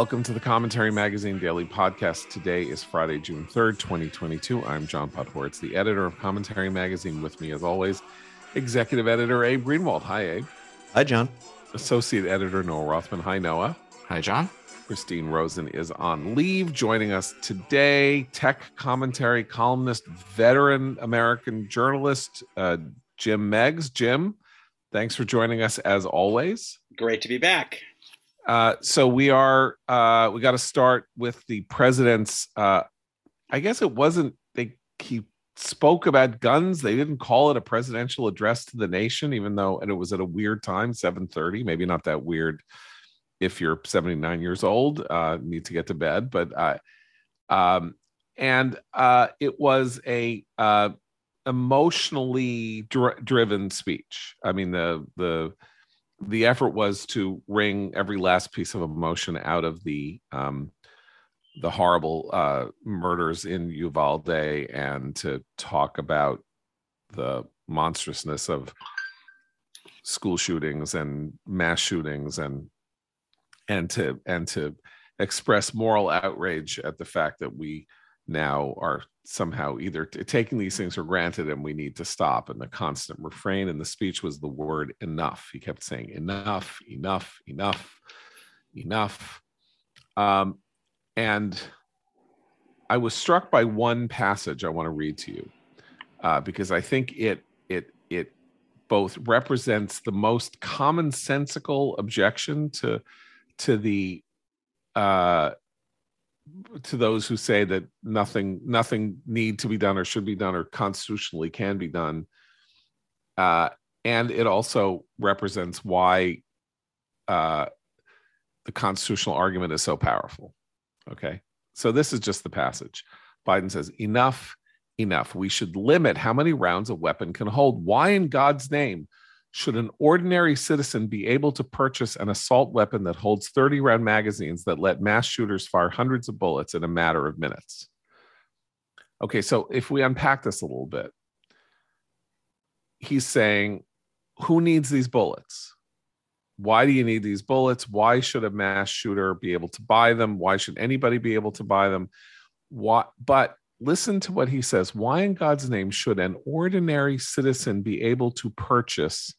Welcome to the Commentary Magazine Daily Podcast. Today is Friday, June 3rd, 2022. I'm John Podhoretz, the editor of Commentary Magazine. With me, as always, executive editor Abe Greenwald. Hi, Abe. Hi, John. Associate editor Noah Rothman. Hi, Noah. Hi, John. Christine Rosen is on leave. Joining us today, tech commentary columnist, veteran American journalist, uh, Jim Meigs. Jim, thanks for joining us as always. Great to be back. Uh, so we are uh, we got to start with the president's. Uh, I guess it wasn't they he spoke about guns. They didn't call it a presidential address to the nation, even though and it was at a weird time, seven thirty. Maybe not that weird if you're seventy nine years old, uh, need to get to bed. But uh, um, and uh, it was a uh, emotionally dr- driven speech. I mean the the the effort was to wring every last piece of emotion out of the um, the horrible uh, murders in Uvalde and to talk about the monstrousness of school shootings and mass shootings and and to and to express moral outrage at the fact that we now are somehow either t- taking these things for granted and we need to stop. And the constant refrain in the speech was the word enough. He kept saying enough, enough, enough, enough. Um, and I was struck by one passage I want to read to you uh, because I think it it it both represents the most commonsensical objection to to the uh, to those who say that nothing nothing need to be done or should be done or constitutionally can be done. Uh, and it also represents why uh, the constitutional argument is so powerful. Okay. So this is just the passage. Biden says enough enough. We should limit how many rounds a weapon can hold. Why in god's name should an ordinary citizen be able to purchase an assault weapon that holds 30 round magazines that let mass shooters fire hundreds of bullets in a matter of minutes? Okay, so if we unpack this a little bit, he's saying, who needs these bullets? Why do you need these bullets? Why should a mass shooter be able to buy them? Why should anybody be able to buy them? What, but listen to what he says. Why in God's name should an ordinary citizen be able to purchase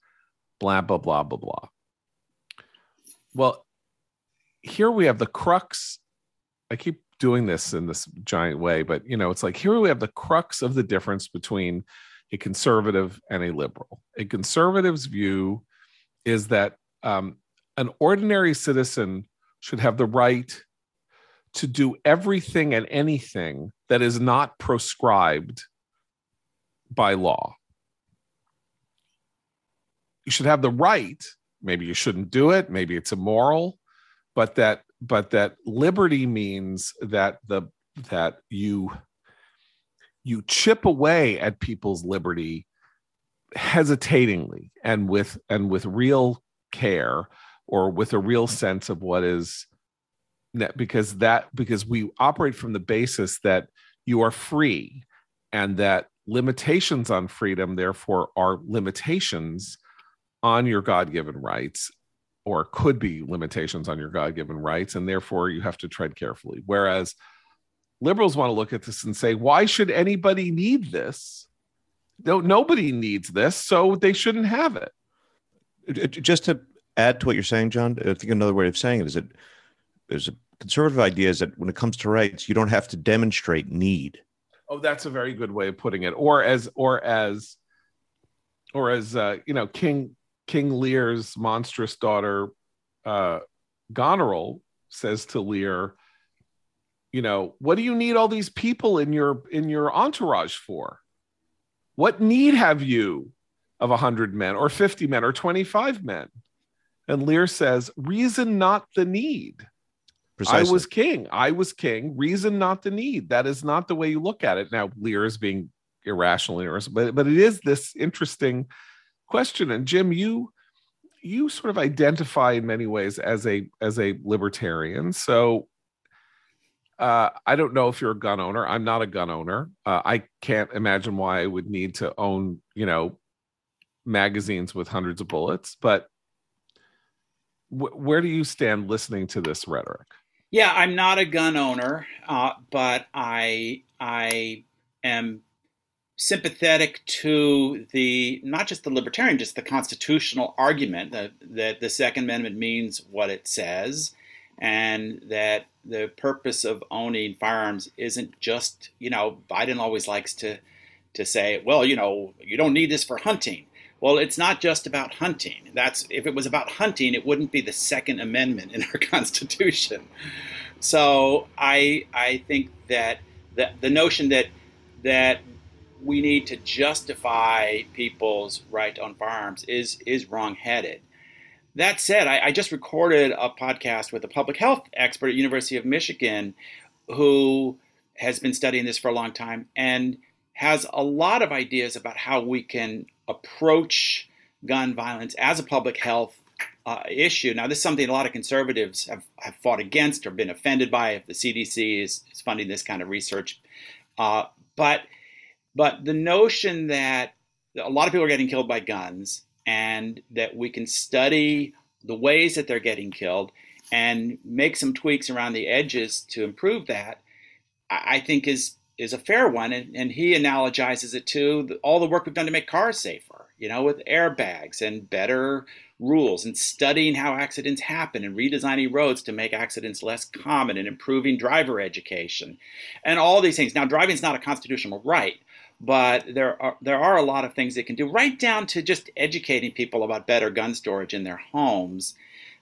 blah, blah, blah, blah, blah. Well, here we have the crux. I keep doing this in this giant way, but you know, it's like here we have the crux of the difference between a conservative and a liberal. A conservative's view is that um, an ordinary citizen should have the right to do everything and anything that is not proscribed by law you should have the right maybe you shouldn't do it maybe it's immoral but that but that liberty means that the that you you chip away at people's liberty hesitatingly and with and with real care or with a real sense of what is because that because we operate from the basis that you are free and that limitations on freedom therefore are limitations on your God given rights or could be limitations on your God given rights. And therefore, you have to tread carefully. Whereas liberals want to look at this and say, why should anybody need this? No, nobody needs this, so they shouldn't have it. Just to add to what you're saying, John, I think another way of saying it is that there's a conservative idea is that when it comes to rights, you don't have to demonstrate need. Oh, that's a very good way of putting it. Or as, or as, or as uh, you know, King King Lear's monstrous daughter, uh, Goneril, says to Lear, you know, what do you need all these people in your in your entourage for? What need have you of a hundred men or 50 men or 25 men? And Lear says, reason not the need. Precisely. I was king. I was king. Reason not the need. That is not the way you look at it. Now, Lear is being irrational, but but it is this interesting question. And Jim, you you sort of identify in many ways as a as a libertarian. So uh, I don't know if you're a gun owner. I'm not a gun owner. Uh, I can't imagine why I would need to own, you know, magazines with hundreds of bullets. But wh- where do you stand listening to this rhetoric? Yeah, I'm not a gun owner, uh, but I I am sympathetic to the not just the libertarian, just the constitutional argument that that the Second Amendment means what it says, and that the purpose of owning firearms isn't just you know Biden always likes to to say, well, you know, you don't need this for hunting. Well, it's not just about hunting. That's if it was about hunting, it wouldn't be the Second Amendment in our Constitution. So I I think that the, the notion that that we need to justify people's right to own firearms is is wrongheaded. That said, I, I just recorded a podcast with a public health expert at University of Michigan who has been studying this for a long time and has a lot of ideas about how we can approach gun violence as a public health uh, issue. Now, this is something a lot of conservatives have, have fought against or been offended by if the CDC is, is funding this kind of research. Uh, but, but the notion that a lot of people are getting killed by guns and that we can study the ways that they're getting killed and make some tweaks around the edges to improve that, I, think is is a fair one, and, and he analogizes it to all the work we've done to make cars safer, you know, with airbags and better rules and studying how accidents happen and redesigning roads to make accidents less common and improving driver education and all these things. Now, driving is not a constitutional right, but there are there are a lot of things they can do, right down to just educating people about better gun storage in their homes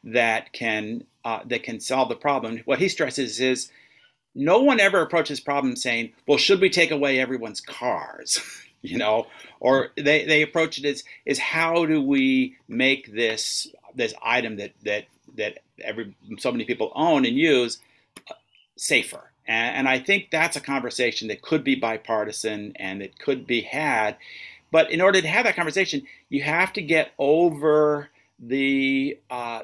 that can uh, that can solve the problem. What he stresses is no one ever approaches problem saying, well, should we take away everyone's cars? you know, or they, they approach it as is how do we make this this item that that that every so many people own and use safer. And, and I think that's a conversation that could be bipartisan and that could be had. But in order to have that conversation, you have to get over the uh,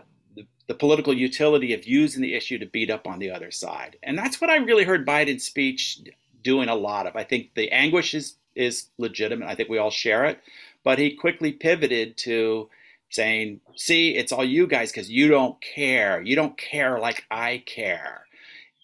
the political utility of using the issue to beat up on the other side. And that's what I really heard Biden's speech doing a lot of. I think the anguish is is legitimate. I think we all share it, but he quickly pivoted to saying, "See, it's all you guys because you don't care. You don't care like I care."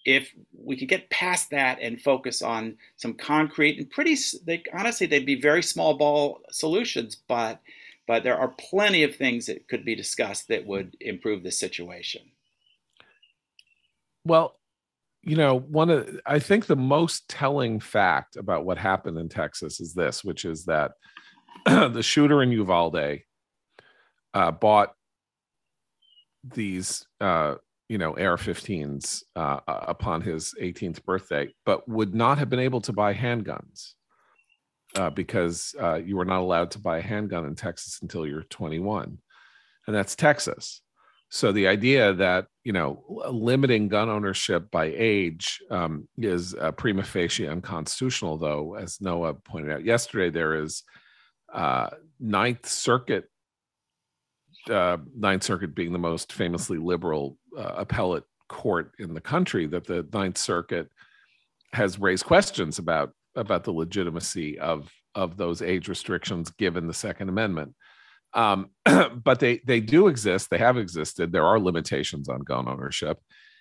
If we could get past that and focus on some concrete and pretty, they, honestly, they'd be very small ball solutions, but but there are plenty of things that could be discussed that would improve the situation. Well, you know, one of I think the most telling fact about what happened in Texas is this, which is that the shooter in Uvalde uh, bought these, uh, you know, AR-15s uh, upon his 18th birthday, but would not have been able to buy handguns uh, because uh, you were not allowed to buy a handgun in Texas until you're 21, and that's Texas. So the idea that you know limiting gun ownership by age um, is uh, prima facie unconstitutional, though, as Noah pointed out yesterday, there is uh, Ninth Circuit, uh, Ninth Circuit being the most famously liberal uh, appellate court in the country, that the Ninth Circuit has raised questions about about the legitimacy of of those age restrictions given the Second Amendment. Um, but they they do exist. They have existed. There are limitations on gun ownership.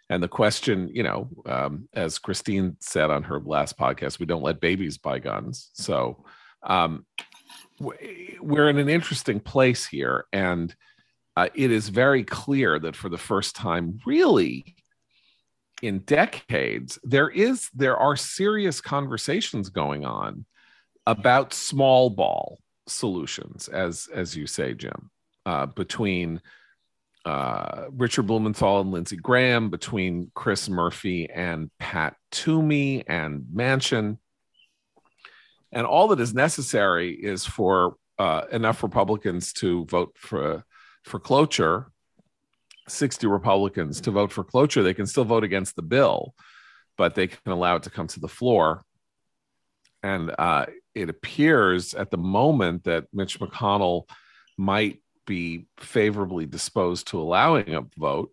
And the question, you know, um, as Christine said on her last podcast, we don't let babies buy guns. So um, we're in an interesting place here, and uh, it is very clear that for the first time, really, in decades there is there are serious conversations going on about small ball solutions as as you say jim uh, between uh, richard blumenthal and lindsey graham between chris murphy and pat toomey and Manchin, and all that is necessary is for uh, enough republicans to vote for for cloture 60 Republicans to vote for cloture, they can still vote against the bill, but they can allow it to come to the floor. And uh, it appears at the moment that Mitch McConnell might be favorably disposed to allowing a vote.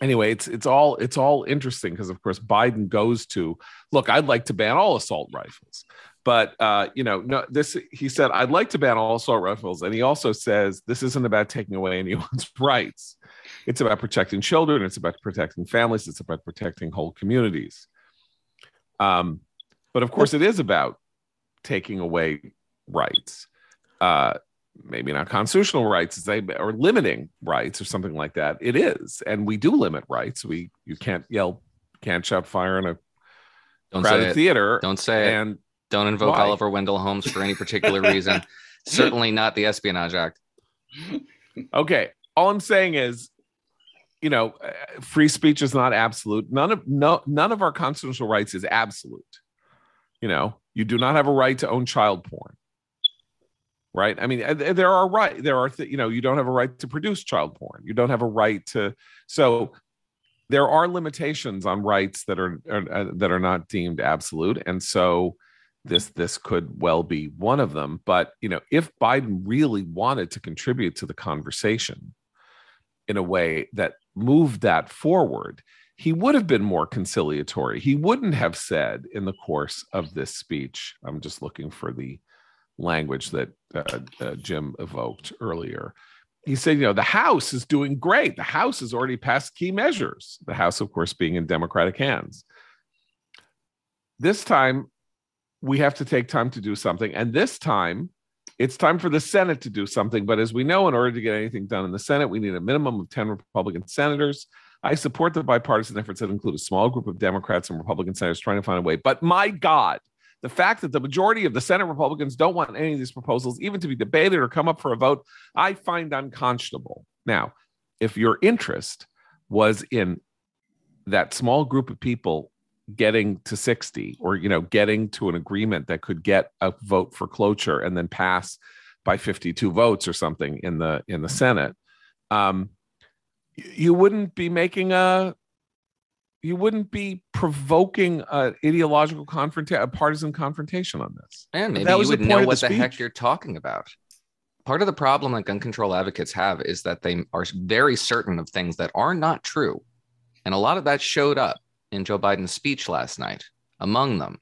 Anyway, it's it's all it's all interesting because of course Biden goes to look. I'd like to ban all assault rifles, but uh, you know, no. This he said I'd like to ban all assault rifles, and he also says this isn't about taking away anyone's rights. It's about protecting children. It's about protecting families. It's about protecting whole communities. Um, but of course it is about taking away rights. Uh, maybe not constitutional rights they or limiting rights or something like that. It is. And we do limit rights. We you can't yell can't shout fire in a Don't crowded say theater Don't say it. and Don't invoke Why? Oliver Wendell Holmes for any particular reason. Certainly not the Espionage Act. okay all i'm saying is you know uh, free speech is not absolute none of no none of our constitutional rights is absolute you know you do not have a right to own child porn right i mean uh, there are right there are th- you know you don't have a right to produce child porn you don't have a right to so there are limitations on rights that are, are uh, that are not deemed absolute and so this this could well be one of them but you know if biden really wanted to contribute to the conversation in a way that moved that forward he would have been more conciliatory. He wouldn't have said in the course of this speech i'm just looking for the language that uh, uh, jim evoked earlier. He said you know the house is doing great. The house has already passed key measures the house of course being in democratic hands. This time we have to take time to do something. And this time, it's time for the Senate to do something. But as we know, in order to get anything done in the Senate, we need a minimum of 10 Republican senators. I support the bipartisan efforts that include a small group of Democrats and Republican senators trying to find a way. But my God, the fact that the majority of the Senate Republicans don't want any of these proposals even to be debated or come up for a vote, I find unconscionable. Now, if your interest was in that small group of people getting to 60 or you know getting to an agreement that could get a vote for cloture and then pass by 52 votes or something in the in the senate um you wouldn't be making a you wouldn't be provoking a ideological confrontation a partisan confrontation on this And maybe That you was the would point know of the what the, heck you're talking about. Part of the problem that gun control advocates have is that they are very certain of things that are not true. And a lot of that showed up in Joe Biden's speech last night. Among them,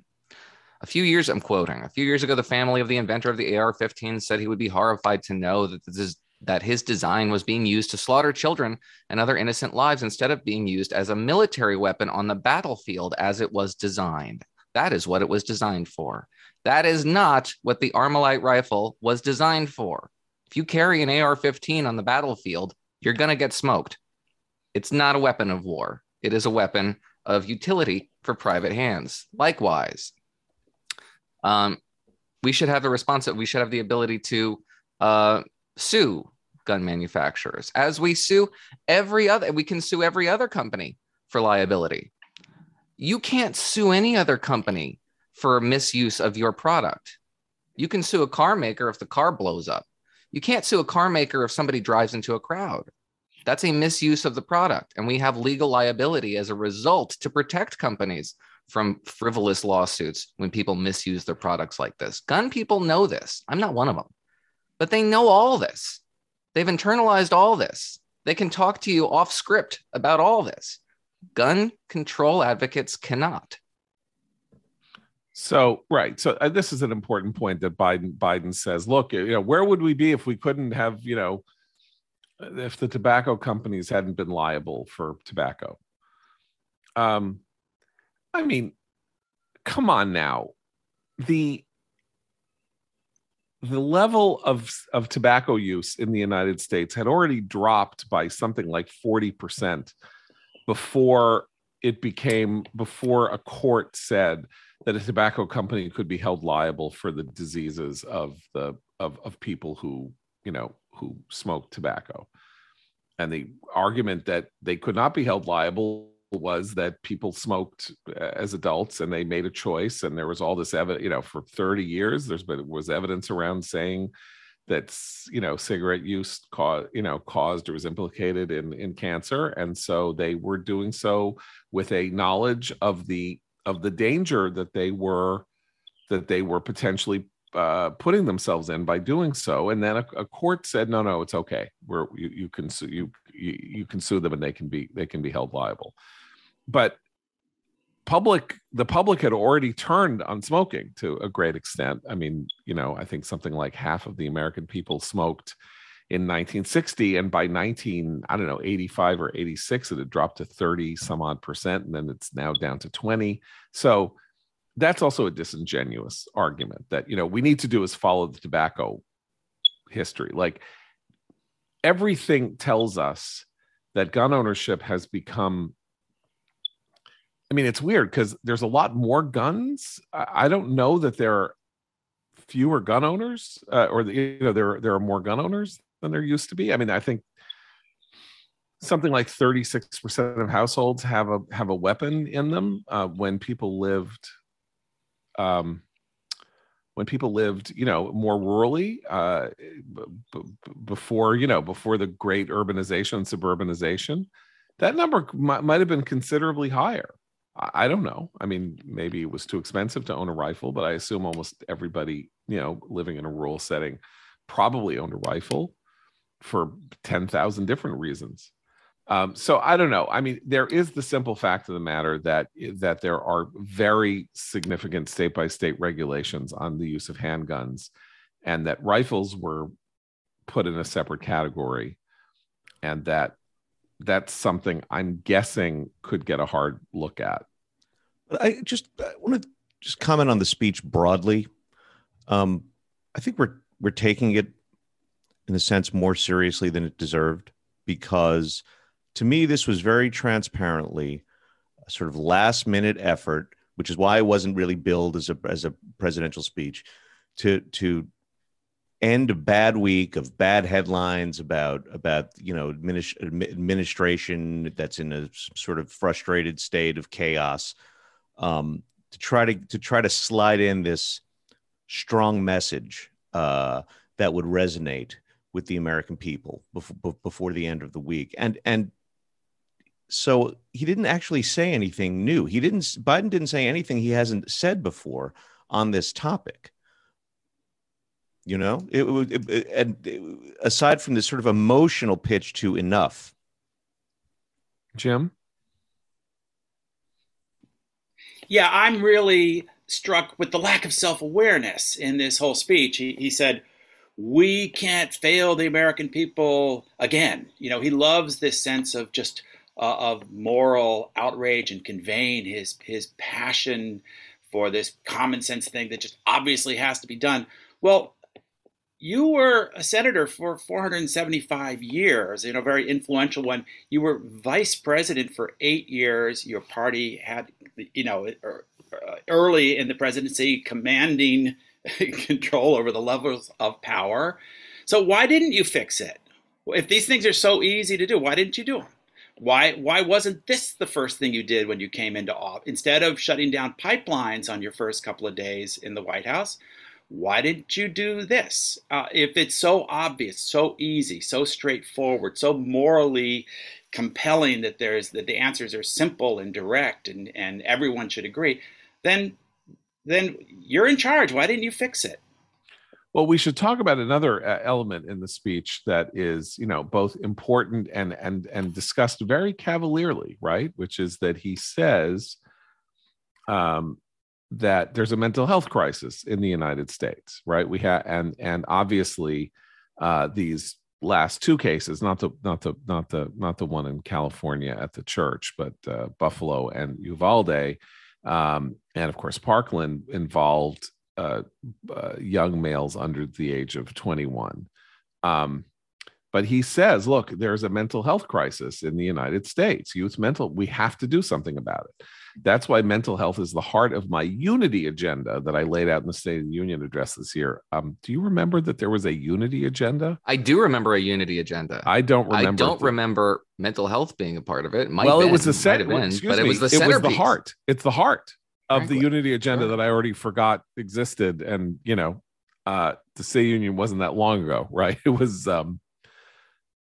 a few years, I'm quoting, a few years ago, the family of the inventor of the AR 15 said he would be horrified to know that this is that his design was being used to slaughter children and other innocent lives instead of being used as a military weapon on the battlefield as it was designed. That is what it was designed for. That is not what the Armalite rifle was designed for. If you carry an AR 15 on the battlefield, you're going to get smoked. It's not a weapon of war, it is a weapon of utility for private hands. Likewise, um, we should have the response we should have the ability to uh, sue gun manufacturers as we sue every other, we can sue every other company for liability. You can't sue any other company for misuse of your product. You can sue a car maker if the car blows up. You can't sue a car maker if somebody drives into a crowd. That's a misuse of the product. And we have legal liability as a result to protect companies from frivolous lawsuits when people misuse their products like this. Gun people know this. I'm not one of them, but they know all this. They've internalized all this. They can talk to you off script about all this. Gun control advocates cannot. So right. So uh, this is an important point that Biden Biden says. Look, you know, where would we be if we couldn't have, you know, if the tobacco companies hadn't been liable for tobacco? Um, I mean, come on now, the the level of of tobacco use in the United States had already dropped by something like forty percent before it became before a court said that a tobacco company could be held liable for the diseases of the of, of people who you know who smoked tobacco. And the argument that they could not be held liable was that people smoked uh, as adults and they made a choice and there was all this evidence you know for 30 years there's been was evidence around saying that you know cigarette use caused you know caused or was implicated in in cancer. And so they were doing so with a knowledge of the of the danger that they were that they were potentially uh, putting themselves in by doing so and then a, a court said no no it's okay. We're you, you can sue you, you you can sue them and they can be they can be held liable. But public the public had already turned on smoking to a great extent. I mean you know i think something like half of the american people smoked in 1960 and by 19 i don't know 85 or 86 it had dropped to 30 some odd percent and then it's now down to 20 so that's also a disingenuous argument that you know we need to do is follow the tobacco history like everything tells us that gun ownership has become I mean, it's weird because there's a lot more guns. I, don't know that there are fewer gun owners, uh, or the, you know, there there are more gun owners than there used to be. I mean, I think something like 36% of households have a have a weapon in them uh, when people lived um, when people lived you know more rurally uh, b- b- before you know before the great urbanization and suburbanization that number m- might have been considerably higher I don't know. I mean, maybe it was too expensive to own a rifle, but I assume almost everybody, you know, living in a rural setting probably owned a rifle for 10,000 different reasons. Um, so I don't know. I mean, there is the simple fact of the matter that that there are very significant state by state regulations on the use of handguns, and that rifles were put in a separate category, and that that's something I'm guessing could get a hard look at. I just I want to just comment on the speech broadly. Um, I think we're we're taking it in a sense more seriously than it deserved because to me this was very transparently a sort of last minute effort, which is why it wasn't really billed as a as a presidential speech to to end a bad week of bad headlines about about you know administration that's in a sort of frustrated state of chaos um, to try to to try to slide in this strong message uh, that would resonate with the American people before, before the end of the week. And and so he didn't actually say anything new. He didn't Biden didn't say anything he hasn't said before on this topic. You know it, it, it, and aside from this sort of emotional pitch to enough. Jim? Yeah i'm really struck with the lack of self-awareness in this whole speech. He, he said we can't fail the american people again. You know he loves this sense of just uh, of moral outrage and conveying his his passion for this common sense thing that just obviously has to be done well you were a senator for 475 years, you know, very influential one. You were vice president for eight years. Your party had, you know, er, uh, early in the presidency, commanding control over the levels of power. So why didn't you fix it? If these things are so easy to do, why didn't you do them? Why why wasn't this the first thing you did when you came into office? Instead of shutting down pipelines on your first couple of days in the White House, why didn't you do this? Uh, if it's so obvious, so easy, so straightforward, so morally compelling that there's that the answers are simple and direct and, and everyone should agree, then then you're in charge. Why didn't you fix it? Well, we should talk about another uh, element in the speech that is, you know, both important and and and discussed very cavalierly, right? Which is that he says, um, that there's a mental health crisis in the United States, right? We have and and obviously uh, these last two cases, not the not the not the not the one in California at the church, but uh, Buffalo and Uvalde, um, and of course Parkland involved uh, uh young males under the age of 21. Um, but he says, look, there's a mental health crisis in the United States. Youth mental, we have to do something about it. That's why mental health is the heart of my unity agenda that I laid out in the State of the Union address this year. Um, do you remember that there was a unity agenda? I do remember a unity agenda. I don't remember. I don't the, remember mental health being a part of it. it well, been, it was the center, been, but me, it was the It was the heart. It's the heart of Frankly. the unity agenda that I already forgot existed. And you know, uh, the State Union wasn't that long ago, right? It was um,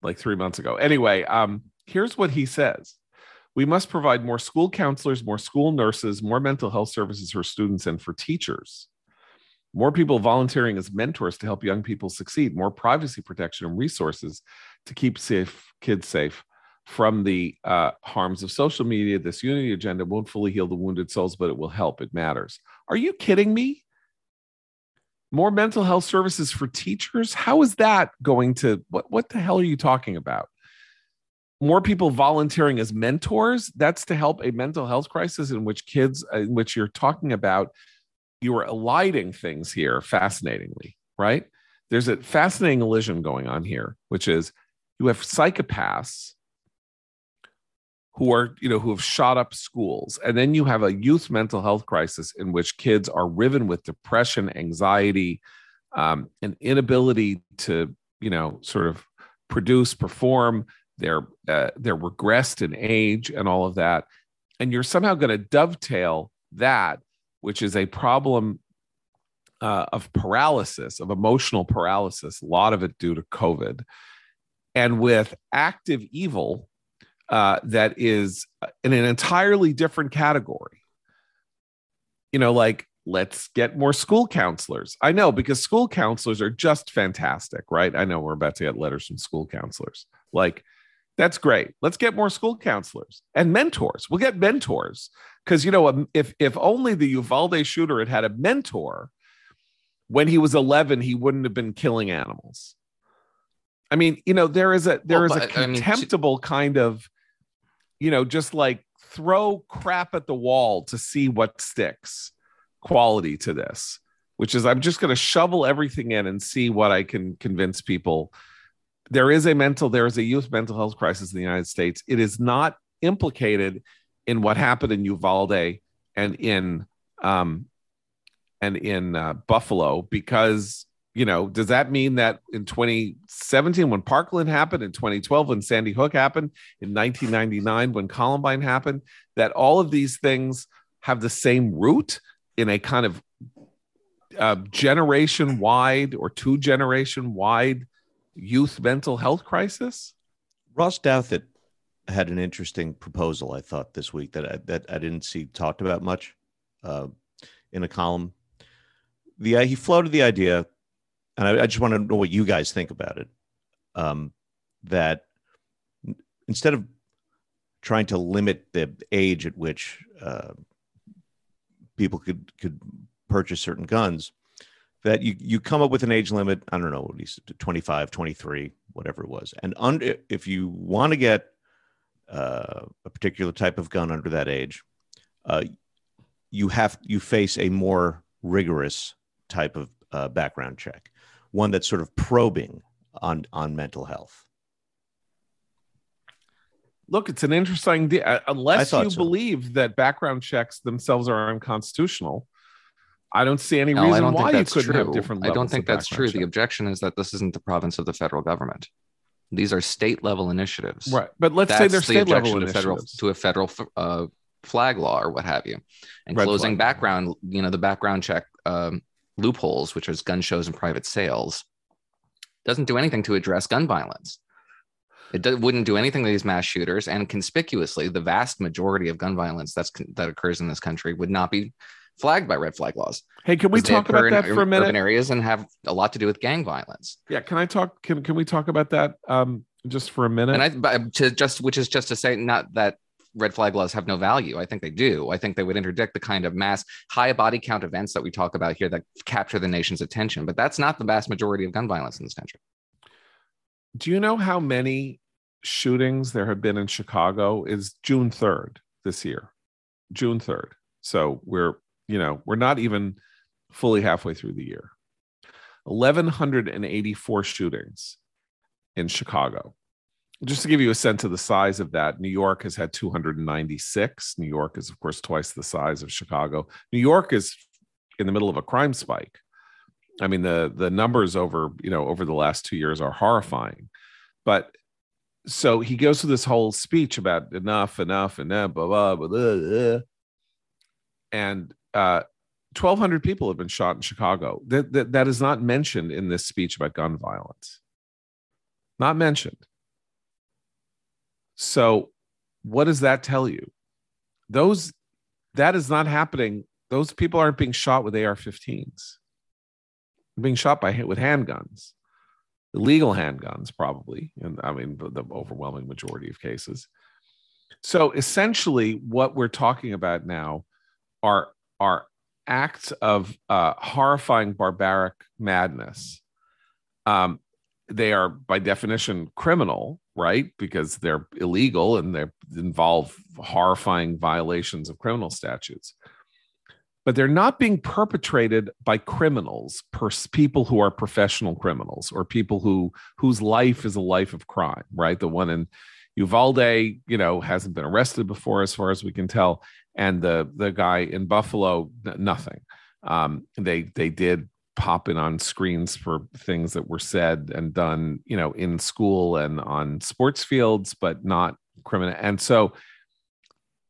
like three months ago. Anyway, um, here's what he says. We must provide more school counselors, more school nurses, more mental health services for students and for teachers. More people volunteering as mentors to help young people succeed, more privacy protection and resources to keep safe kids safe from the uh, harms of social media. This unity agenda won't fully heal the wounded souls, but it will help. It matters. Are you kidding me? more mental health services for teachers. How is that going to what what the hell are you talking about? More people volunteering as mentors, that's to help a mental health crisis in which kids in which you're talking about you are eliding things here fascinatingly, right? There's a fascinating illusion going on here, which is you have psychopaths who are you know who have shot up schools. And then you have a youth mental health crisis in which kids are riven with depression anxiety um, an inability to you know sort of produce perform they're uh, they're regressed in age and all of that. And you're somehow going to dovetail that which is a problem uh, of paralysis of emotional paralysis a lot of it due to covid. And with active evil uh, that is in an entirely different category. You know, like let's get more school counselors. I know because school counselors are just fantastic, right? I know we're about to get letters from school counselors. Like, that's great. Let's get more school counselors and mentors. We'll get mentors because you know um, if if only the Uvalde shooter had had a mentor when he was 11, he wouldn't have been killing animals. I mean, you know, there is a there well, is a contemptible I mean, kind of you know, just like throw crap at the wall to see what sticks quality to this, which is I'm just going to shovel everything in and see what I can convince people. There is a mental, there is a youth mental health crisis in the United States. It is not implicated in what happened in Uvalde and in um, and in uh, Buffalo because you know, does that mean that in 2017, when Parkland happened, in 2012, when Sandy Hook happened, in 1999, when Columbine happened, that all of these things have the same root in a kind of uh, generation wide or two generation wide youth mental health crisis? Ross Douthat had an interesting proposal, I thought, this week that I, that I didn't see talked about much uh, in a column. The, uh, he floated the idea and I, I, just want to know what you guys think about it. Um, that instead of trying to limit the age at which uh, people could could purchase certain guns, that you you come up with an age limit. I don't know, at least 25, 23, whatever it was, and under if you want to get uh, a particular type of gun under that age, uh, you have you face a more rigorous type of uh, background check one that's sort of probing on on mental health. Look, it's an interesting de- uh, unless you so. believe that background checks themselves are unconstitutional. I don't see any no, reason why you couldn't true. have different. I don't think that's true. Check. The objection is that this isn't the province of the federal government. These are state level initiatives, right? But let's that's say they're state the level to federal to a federal uh, flag law or what have you, and Red closing flag. background. You know, the background check um, loopholes, which is gun shows and private sales, doesn't do anything to address gun violence. It do, wouldn't do anything to these mass shooters, and conspicuously, the vast majority of gun violence that's that occurs in this country would not be flagged by red flag laws. Hey, can we talk about that for a minute? Urban areas and have a lot to do with gang violence. Yeah, can I talk? Can can we talk about that um, just for a minute? And I to just which is just to say not that red flag laws have no value. I think they do. I think they would interdict the kind of mass high body count events that we talk about here that capture the nation's attention. But that's not the vast majority of gun violence in this country. Do you know how many shootings there have been in Chicago? Is June 3rd this year. June 3rd. So we're, you know, we're not even fully halfway through the year. 1184 shootings in Chicago just to give you a sense of the size of that, New York has had 296. New York is, of course, twice the size of Chicago. New York is in the middle of a crime spike. I mean, the the numbers over you know over the last two years are horrifying. But so he goes through this whole speech about enough, enough, blah blah blah, blah, blah. and uh, 1,200 people have been shot in Chicago. That, that that is not mentioned in this speech about gun violence. Not mentioned. So, what does that tell you? Those that is not happening. Those people aren't being shot with AR-15s. They're being shot by with handguns, illegal handguns, probably, and I mean the overwhelming majority of cases. So essentially, what we're talking about now are are acts of uh, horrifying barbaric madness, um, they are by definition criminal, right? Because they're illegal and they involve horrifying violations of criminal statutes. But they're not being perpetrated by criminals, pers- people who are professional criminals or people who whose life is a life of crime, right? The one in Uvalde, you know, hasn't been arrested before, as far as we can tell, and the the guy in Buffalo, nothing. Um, they they did popping on screens for things that were said and done, you know, in school and on sports fields, but not criminal. And so,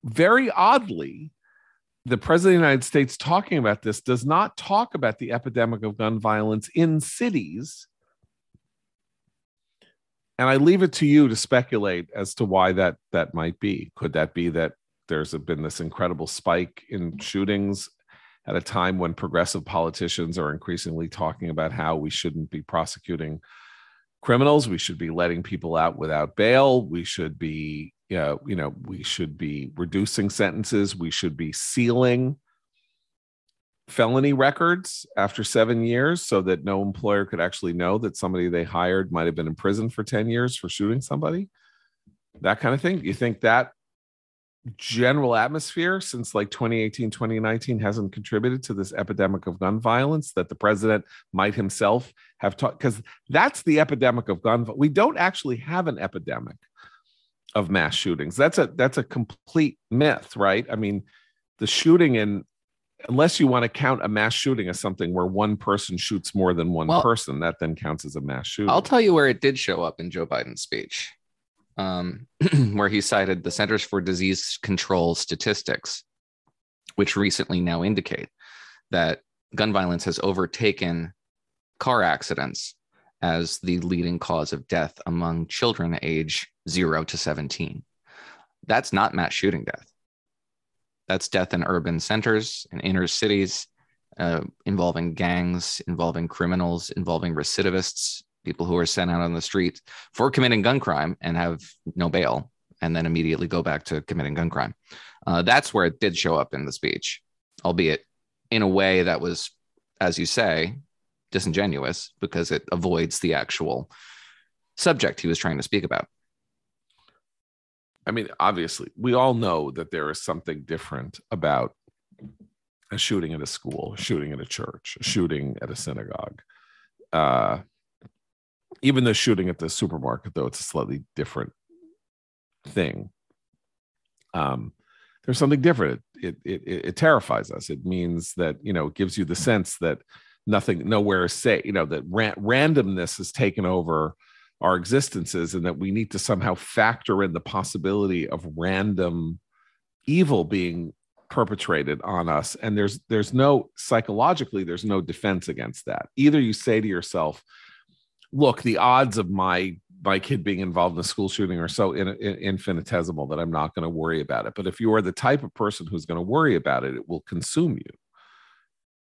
very oddly, the president of the United States talking about this does not talk about the epidemic of gun violence in cities. And I leave it to you to speculate as to why that that might be. Could that be that there's been this incredible spike in shootings at a time when progressive politicians are increasingly talking about how we shouldn't be prosecuting criminals we should be letting people out without bail we should be you know, you know we should be reducing sentences we should be sealing felony records after seven years so that no employer could actually know that somebody they hired might have been in prison for 10 years for shooting somebody. That kind of thing. You think that general atmosphere since like 2018 2019 hasn't contributed to this epidemic of gun violence that the president might himself have taught because that's the epidemic of gun we don't actually have an epidemic of mass shootings. That's a that's a complete myth right? I mean the shooting in unless you want to count a mass shooting as something where one person shoots more than one well, person that then counts as a mass shooting. I'll tell you where it did show up in joe biden's speech um, where he cited the Centers for Disease Control statistics, which recently now indicate that gun violence has overtaken car accidents as the leading cause of death among children age 0 to 17. That's not mass shooting death. That's death in urban centers and inner cities uh, involving gangs, involving criminals, involving recidivists, people who are sent out on the street for committing gun crime and have no bail and then immediately go back to committing gun crime. Uh, that's where it did show up in the speech, albeit in a way that was, as you say, disingenuous because it avoids the actual subject he was trying to speak about. I mean, obviously, we all know that there is something different about a shooting at a school, a shooting at a church, a shooting at a synagogue. Uh, even the shooting at the supermarket, though it's a slightly different thing. Um, there's something different. It, it, it, it terrifies us. It means that you know it gives you the sense that nothing, nowhere is safe. You know that randomness has taken over our existences, and that we need to somehow factor in the possibility of random evil being perpetrated on us. And there's there's no psychologically there's no defense against that. Either you say to yourself, look, the odds of my my kid being involved in a school shooting are so in, in, infinitesimal that I'm not going to worry about it. But if you are the type of person who's going to worry about it, it will consume you.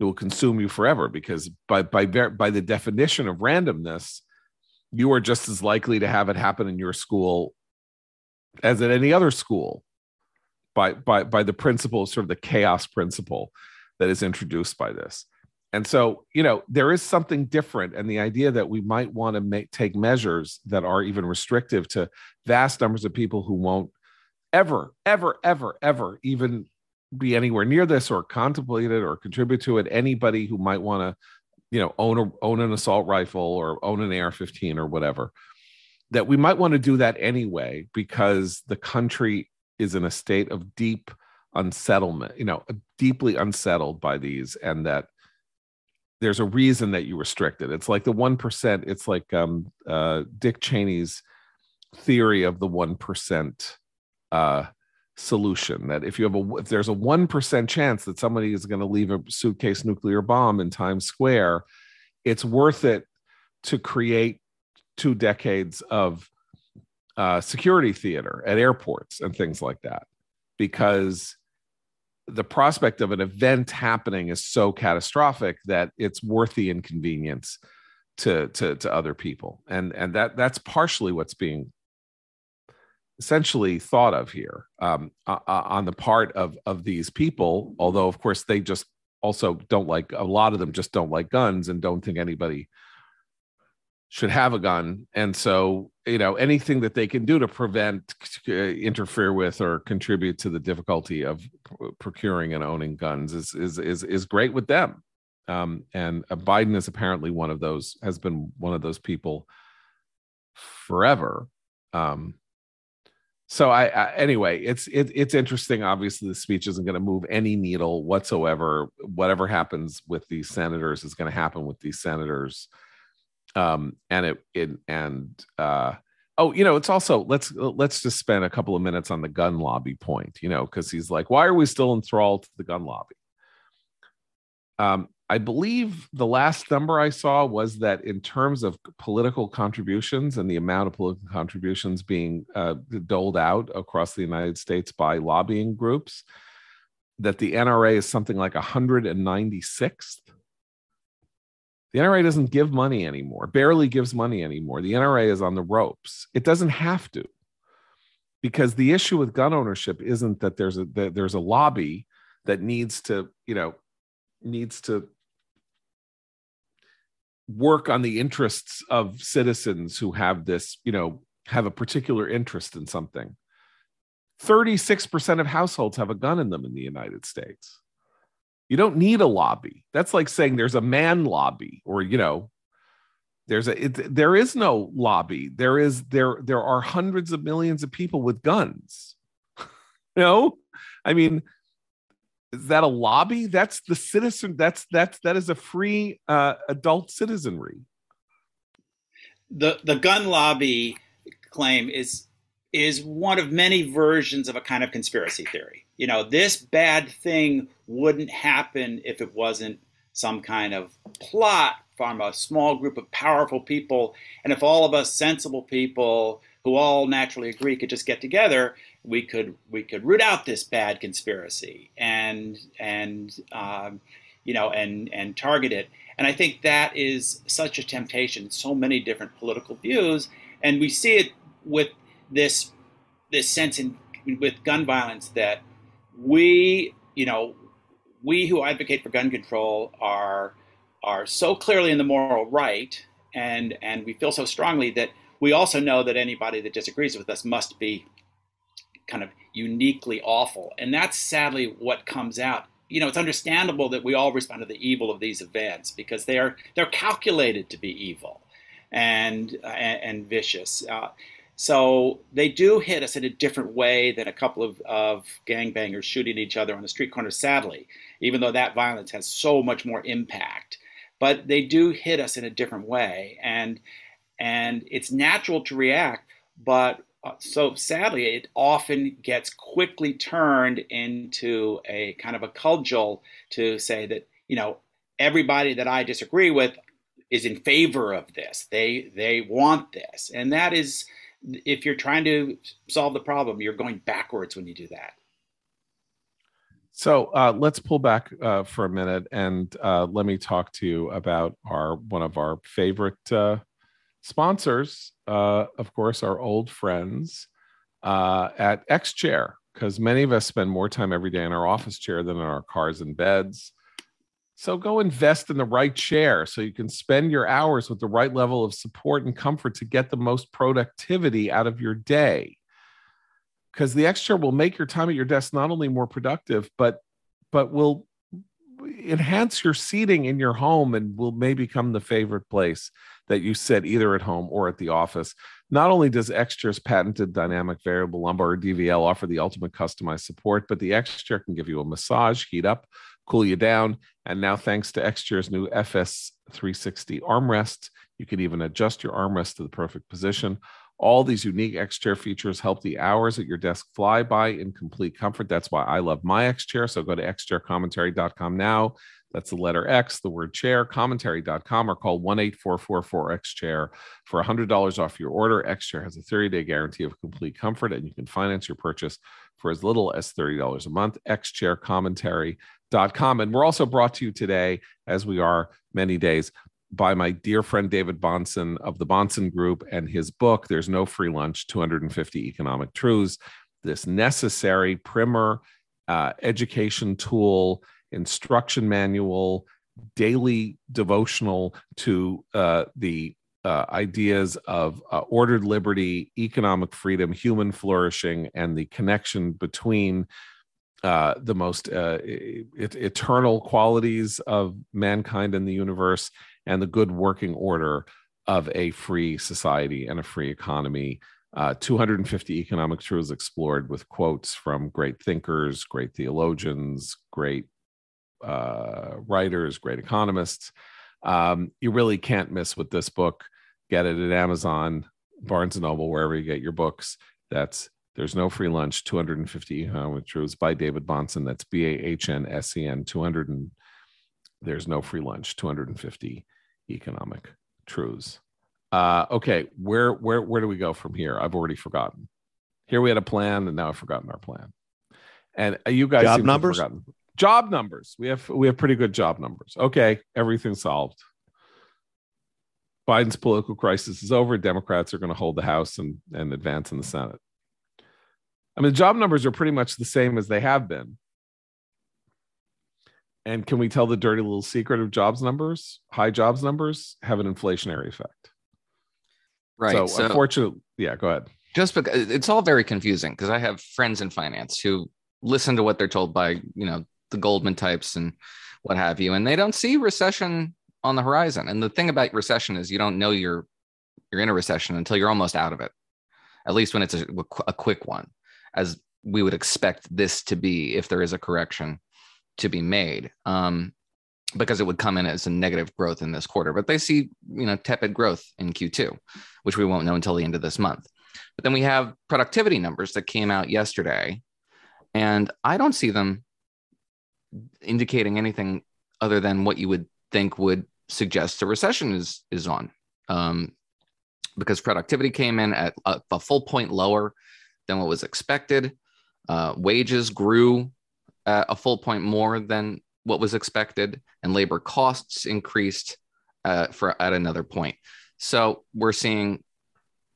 It will consume you forever because by by by the definition of randomness, you are just as likely to have it happen in your school as at any other school. By by by the principle, sort of the chaos principle that is introduced by this. And so, you know, there is something different. And the idea that we might want to make take measures that are even restrictive to vast numbers of people who won't ever, ever, ever, ever even be anywhere near this or contemplate it or contribute to it. Anybody who might want to, you know, own a, own an assault rifle or own an AR-15 or whatever, that we might want to do that anyway because the country is in a state of deep unsettlement, you know, deeply unsettled by these, and that there's a reason that you restrict it. It's like the one percent. It's like um, uh, Dick Cheney's theory of the one percent uh, solution. That if you have a if there's a one percent chance that somebody is going to leave a suitcase nuclear bomb in Times Square, it's worth it to create two decades of uh, security theater at airports and things like that, because the prospect of an event happening is so catastrophic that it's worth the inconvenience to to to other people. And and that that's partially what's being essentially thought of here um, uh, on the part of of these people although of course they just also don't like a lot of them just don't like guns and don't think anybody should have a gun. And so you know anything that they can do to prevent uh, interfere with or contribute to the difficulty of procuring and owning guns is is is, is great with them. Um, and uh, biden is apparently one of those has been one of those people forever. Um, so I, I, anyway it's it, it's interesting. Obviously the speech isn't going to move any needle whatsoever. Whatever happens with these senators is going to happen with these senators um and it, it and uh oh you know it's also let's let's just spend a couple of minutes on the gun lobby point you know because he's like why are we still enthralled to the gun lobby? Um i believe the last number i saw was that in terms of political contributions and the amount of political contributions being uh, doled out across the united states by lobbying groups that the nra is something like 196th the NRA doesn't give money anymore, barely gives money anymore. The NRA is on the ropes. It doesn't have to. Because the issue with gun ownership isn't that there's a that there's a lobby that needs to, you know, needs to work on the interests of citizens who have this, you know, have a particular interest in something. 36% of households have a gun in them in the United States. You don't need a lobby. That's like saying there's a man lobby or, you know, there's a it, there is no lobby. There is there there are hundreds of millions of people with guns. know? I mean, is that a lobby? That's the citizen that's that's that is a free uh, adult citizenry. The the gun lobby claim is is one of many versions of a kind of conspiracy theory you know, this bad thing wouldn't happen if it wasn't some kind of plot from a small group of powerful people. And if all of us sensible people who all naturally agree could just get together, we could we could root out this bad conspiracy and and um, you know and and target it. And I think that is such a temptation. So many different political views, and we see it with this this sense in with gun violence that we, you know, we who advocate for gun control are are so clearly in the moral right, and and we feel so strongly that we also know that anybody that disagrees with us must be kind of uniquely awful, and that's sadly what comes out. You know, it's understandable that we all respond to the evil of these events because they are they're calculated to be evil and and, and, vicious. Uh, so they do hit us in a different way than a couple of, of gangbangers shooting each other on the street corner, sadly, even though that violence has so much more impact. But they do hit us in a different way. And, and it's natural to react, but uh, so sadly, it often gets quickly turned into a kind of a cudgel to say that, you know, everybody that I disagree with is in favor of this. They, they want this. And that is, if you're trying to solve the problem, you're going backwards when you do that. So uh, let's pull back uh, for a minute and uh, let me talk to you about our one of our favorite uh, sponsors, uh, of course, our old friends uh, at X Chair, because many of us spend more time every day in our office chair than in our cars and beds. So go invest in the right chair so you can spend your hours with the right level of support and comfort to get the most productivity out of your day. Because the X chair will make your time at your desk not only more productive, but but will enhance your seating in your home and will maybe become the favorite place that you sit either at home or at the office. Not only does X Chair's patented dynamic variable lumbar or DVL offer the ultimate customized support, but the Chair can give you a massage, heat up, cool you down. And now, thanks to X Chair's new FS360 armrest, you can even adjust your armrest to the perfect position. All these unique X Chair features help the hours at your desk fly by in complete comfort. That's why I love my X Chair. So go to xchaircommentary.com now. That's the letter X, the word chair, commentary.com, or call 1 8444 X Chair for $100 off your order. X Chair has a 30 day guarantee of complete comfort, and you can finance your purchase for as little as $30 a month. X Chair Commentary com. And we're also brought to you today, as we are many days, by my dear friend David Bahnsen of the Bahnsen Group and his book, There's No Free Lunch 250 Economic Truths, this necessary primer uh, education tool instruction manual, daily devotional to uh, the uh, ideas of uh, ordered liberty, economic freedom, human flourishing, and the connection between uh, the most uh, eternal qualities of mankind and the universe and the good working order of a free society and a free economy. Uh, 250 economic truths explored with quotes from great thinkers, great theologians, great uh, writers, great economists. Um, you really can't miss with this book. Get it at Amazon, Barnes and Noble, wherever you get your books. That's There's No Free Lunch, 250 Economic Truths by David Bahnsen. That's B A H N S E N, 200 and There's No Free Lunch, 250 Economic Truths. Uh, okay, where where where do we go from here? I've already forgotten. Here we had a plan, and now I've forgotten our plan. And uh, you guys job numbers. Job numbers. We have we have pretty good job numbers. Okay, everything solved. Biden's political crisis is over. Democrats are going to hold the House and, and advance in the Senate. I mean, the job numbers are pretty much the same as they have been. And can we tell the dirty little secret of jobs numbers? High jobs numbers have an inflationary effect. Right. So, so unfortunately, yeah, go ahead. Just because it's all very confusing because I have friends in finance who listen to what they're told by, you know, the Goldman types and what have you, and they don't see recession on the horizon. And the thing about recession is you don't know you're you're in a recession until you're almost out of it. At least when it's a, a quick one, as we would expect this to be if there is a correction to be made. Um, because it would come in as a negative growth in this quarter. But they see, you know, tepid growth in Q2, which we won't know until the end of this month. But then we have productivity numbers that came out yesterday, and I don't see them indicating anything other than what you would think would suggest a recession is is on. Um, because productivity came in at a, a, full point lower than what was expected. Uh, wages grew a full point more than what was expected, and labor costs increased uh, for at another point. So we're seeing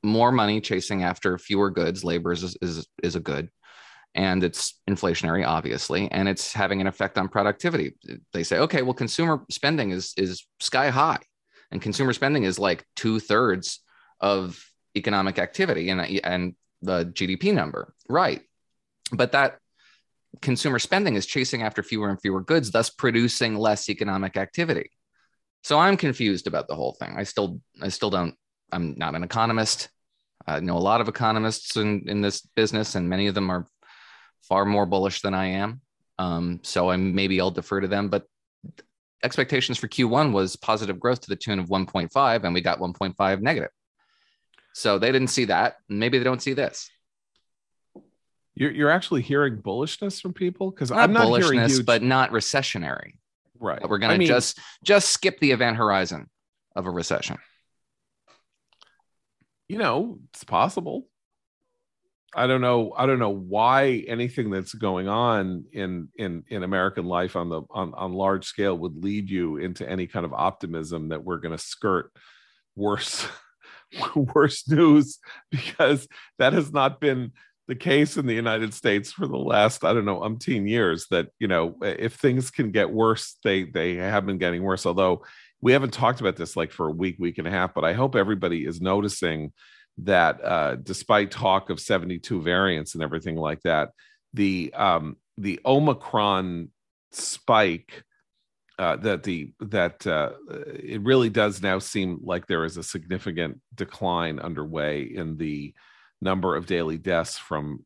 more money chasing after fewer goods. Labor is, is, is a good, and it's inflationary, obviously, and it's having an effect on productivity. They say, okay, well, consumer spending is is sky high, and consumer spending is like two thirds of economic activity and and the GDP number, right? But that consumer spending is chasing after fewer and fewer goods, thus producing less economic activity. So I'm confused about the whole thing. I still, I still don't. I'm not an economist. I know a lot of economists in in this business, and many of them are far more bullish than I am. Um, so I maybe I'll defer to them. But expectations for Q1 was positive growth to the tune of 1.5, and we got 1.5 negative. So they didn't see that. Maybe they don't see this. You're you're actually hearing bullishness from people because I'm not bullishness, hearing huge... but not recessionary. Right. But we're going to just just skip the event horizon of a recession. You know, it's possible. I don't know. I don't know why anything that's going on in in in American life on the on on large scale would lead you into any kind of optimism that we're going to skirt worse worse news because that has not been the case in the United States for the last, I don't know, umpteen years that, you know, if things can get worse, they they have been getting worse. Although we haven't talked about this like for a week, week and a half, but I hope everybody is noticing that uh, despite talk of 72 variants and everything like that, the um, the Omicron spike uh, that the that uh, it really does now seem like there is a significant decline underway in the number of daily deaths from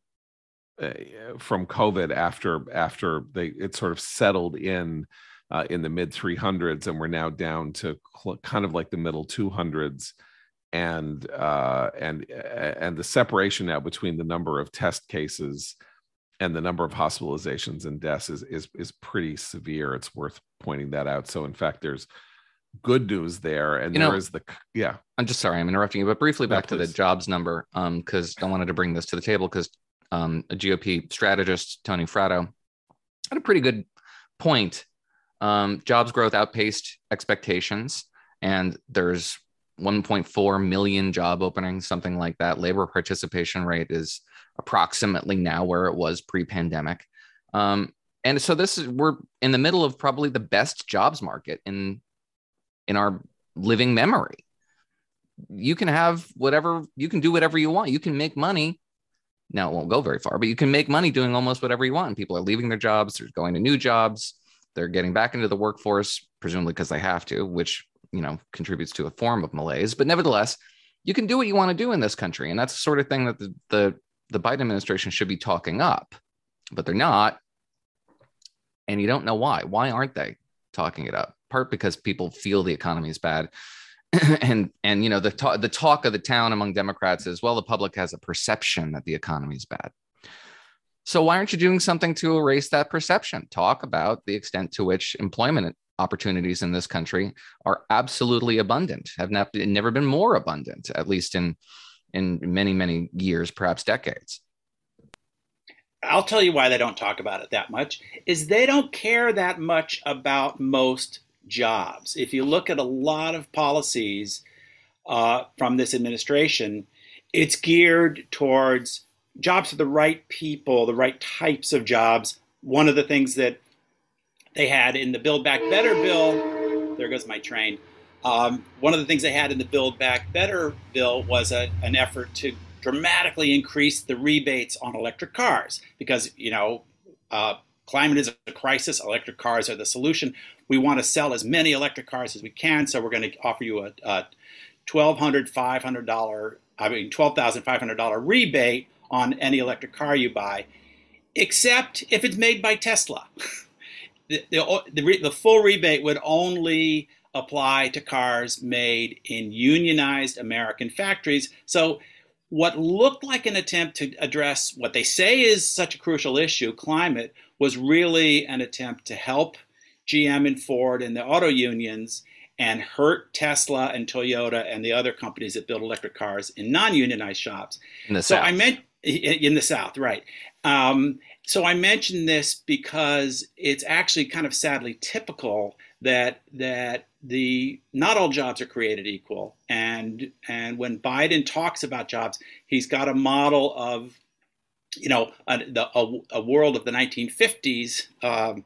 uh, from COVID after after they it sort of settled in uh, in the mid 300s, and we're now down to cl- kind of like the middle 200s, and uh, and and the separation now between the number of test cases and the number of hospitalizations and deaths is is is pretty severe. It's worth pointing that out. So, in fact, there's good news there and you there know, is the yeah i'm just sorry i'm interrupting you but briefly back to the jobs number um because i wanted to bring this to the table because um a gop strategist tony fratto had a pretty good point um jobs growth outpaced expectations and there's 1.4 million job openings something like that labor participation rate is approximately now where it was pre-pandemic um And so this is we're in the middle of probably the best jobs market in in our living memory. You can have whatever you can do whatever you want. You can make money. Now it won't go very far, but you can make money doing almost whatever you want. People are leaving their jobs, they're going to new jobs, they're getting back into the workforce, presumably because they have to, which you know contributes to a form of malaise. But nevertheless, you can do what you want to do in this country, and that's the sort of thing that the the, the Biden administration should be talking up, but they're not, and you don't know why. Why aren't they talking it up? Part because people feel the economy is bad. and and you know the talk, the talk of the town among Democrats is well the public has a perception that the economy is bad. So why aren't you doing something to erase that perception? Talk about the extent to which employment opportunities in this country are absolutely abundant, have not, never been more abundant, at least in, in many, many years, perhaps decades. I'll tell you why they don't talk about it that much is they don't care that much about most jobs. If you look at a lot of policies uh, from this administration, it's geared towards jobs for the right people, the right types of jobs. One of the things that they had in the Build Back Better bill. There goes my train. Um, one of the things they had in the Build Back Better bill was a, an effort to dramatically increase the rebates on electric cars because, you know, uh, climate is a crisis. Electric cars are the solution. We want to sell as many electric cars as we can, so we're going to offer you a, a $1,200, $500, I mean, $12,500 rebate on any electric car you buy, except if it's made by Tesla. the, the, the full rebate would only apply to cars made in unionized American factories. So, what looked like an attempt to address what they say is such a crucial issue, climate, was really an attempt to help GM and Ford and the auto unions and hurt Tesla and Toyota and the other companies that build electric cars in non-unionized shops. In the so South. I meant in the South, right? Um, so I mention this because it's actually kind of sadly typical that that the not all jobs are created equal, and and when Biden talks about jobs, he's got a model of you know a, the, a, a world of the 1950s um,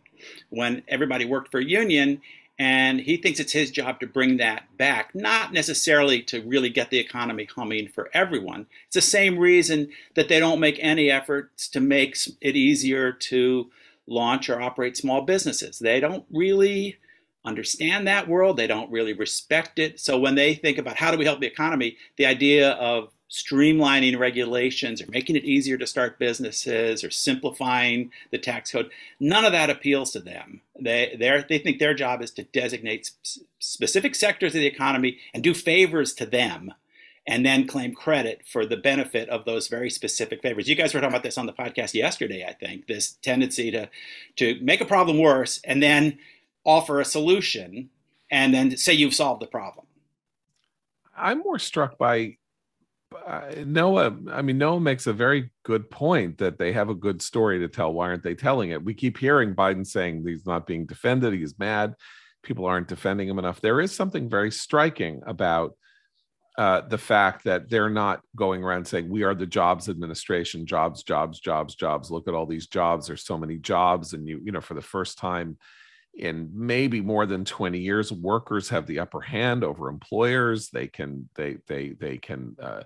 when everybody worked for a union and he thinks it's his job to bring that back, not necessarily to really get the economy humming for everyone. It's the same reason that they don't make any efforts to make it easier to launch or operate small businesses. They don't really understand that world, they don't really respect it. So when they think about how do we help the economy, the idea of streamlining regulations or making it easier to start businesses or simplifying the tax code. None of that appeals to them. They they think their job is to designate specific sectors of the economy and do favors to them and then claim credit for the benefit of those very specific favors. You guys were talking about this on the podcast yesterday, I think, this tendency to to make a problem worse and then offer a solution and then say you've solved the problem. I'm more struck by uh, Noah, I mean, Noah makes a very good point that they have a good story to tell. Why aren't they telling it? We keep hearing Biden saying he's not being defended, he's mad, people aren't defending him enough. There is something very striking about uh, the fact that they're not going around saying we are the jobs administration, jobs, jobs, jobs, jobs. Look at all these jobs. There's so many jobs, and you, you know, for the first time in maybe more than 20 years workers have the upper hand over employers. They can they they they can uh,